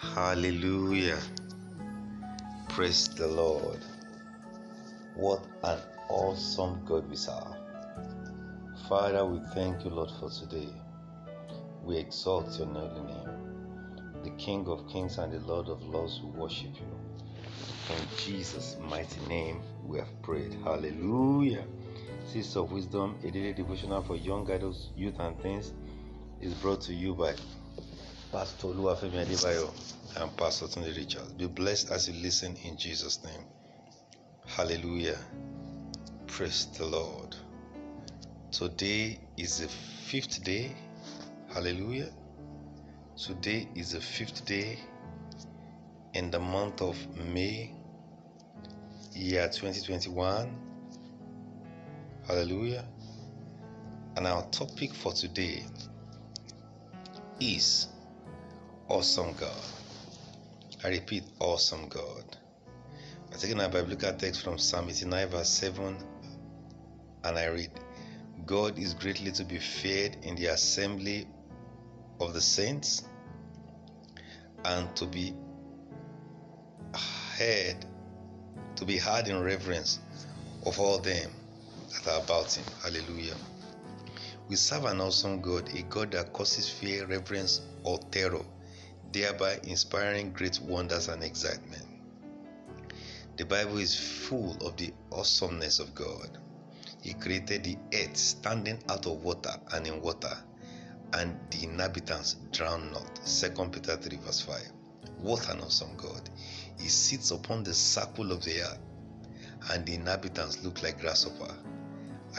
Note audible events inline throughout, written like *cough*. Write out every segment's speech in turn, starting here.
Hallelujah. Praise the Lord. What an awesome God we serve. Father, we thank you, Lord, for today. We exalt your noble name. The King of kings and the Lord of lords, we worship you. In Jesus' mighty name, we have prayed. Hallelujah. Seeds of Wisdom, a daily devotional for young adults, youth, and teens, is brought to you by Pastor Luafemi Adebayo and Pastor Tunde Richards. Be blessed as you listen in Jesus' name. Hallelujah. Praise the Lord. Today is the fifth day. Hallelujah. Today is the fifth day in the month of May, year 2021. Hallelujah. And our topic for today is Awesome God. I repeat, Awesome God. I'm taking our biblical text from Psalm 89, verse 7, and I read, God is greatly to be feared in the assembly of the saints and to be heard, to be heard in reverence of all them that are about him. Hallelujah. We serve an awesome God, a God that causes fear, reverence, or terror, thereby inspiring great wonders and excitement. The Bible is full of the awesomeness of God. He created the earth standing out of water and in water, and the inhabitants drown not. 2 Peter 3, verse 5. What an awesome God! He sits upon the circle of the earth, and the inhabitants look like grasshopper.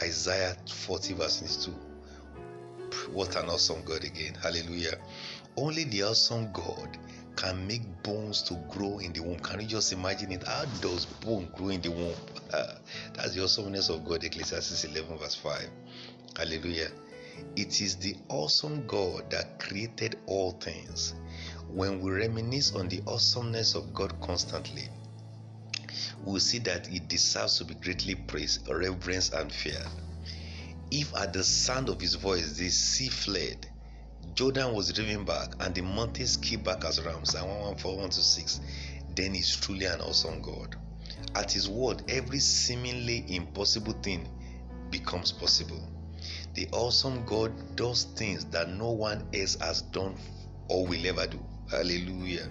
Isaiah 40, verse 22. What an awesome God again. Hallelujah. Only the awesome God can make bones to grow in the womb. Can you just imagine it? How does bone grow in the womb? *laughs* That's the awesomeness of God, Ecclesiastes 11, verse 5. Hallelujah. It is the awesome God that created all things. When we reminisce on the awesomeness of God constantly, we'll see that it deserves to be greatly praised, reverenced, and feared. If at the sound of his voice the sea fled, Jordan was driven back, and the mountains keep back as rams. Psalm 114 to 6. Then is truly an awesome God. At his word, every seemingly impossible thing becomes possible. The awesome God does things that no one else has done or will ever do. Hallelujah.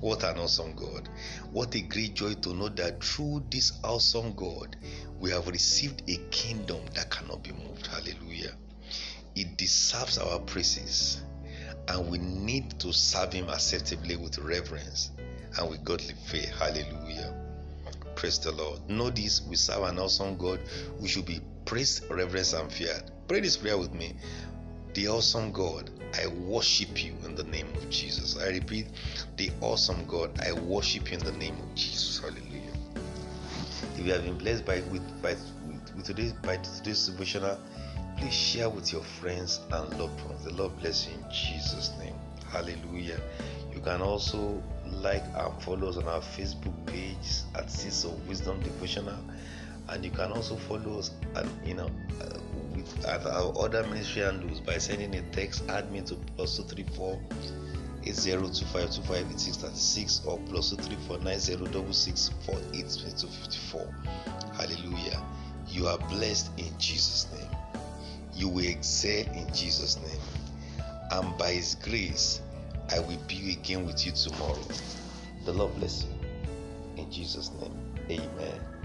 What an awesome God. What a great joy to know that through this awesome God, we have received a kingdom that cannot be moved. Hallelujah. It deserves our praises, and we need to serve Him acceptably with reverence and with godly fear. Hallelujah. Praise the Lord. Know this we serve an awesome God. We should be praised, reverenced, and feared. Pray this prayer with me. The awesome God, I worship you in the name of Jesus. I repeat, the awesome God, I worship you in the name of Jesus. Hallelujah. If you have been blessed by with by with, today's by today's devotional, please share with your friends and loved ones. The Lord bless you in Jesus' name. Hallelujah. You can also like and follow us on our Facebook page at Seeds of Wisdom Devotional, and you can also follow us at you know uh, at our other ministry handles by sending a text me to plus two three four eight zero two five two five eight six thirty six or plus two three four nine zero double six four eight twenty two fifty four. Hallelujah. You are blessed in Jesus' name. You will excel in Jesus' name. And by His grace, I will be again with you tomorrow. The Lord bless you. In Jesus' name, amen.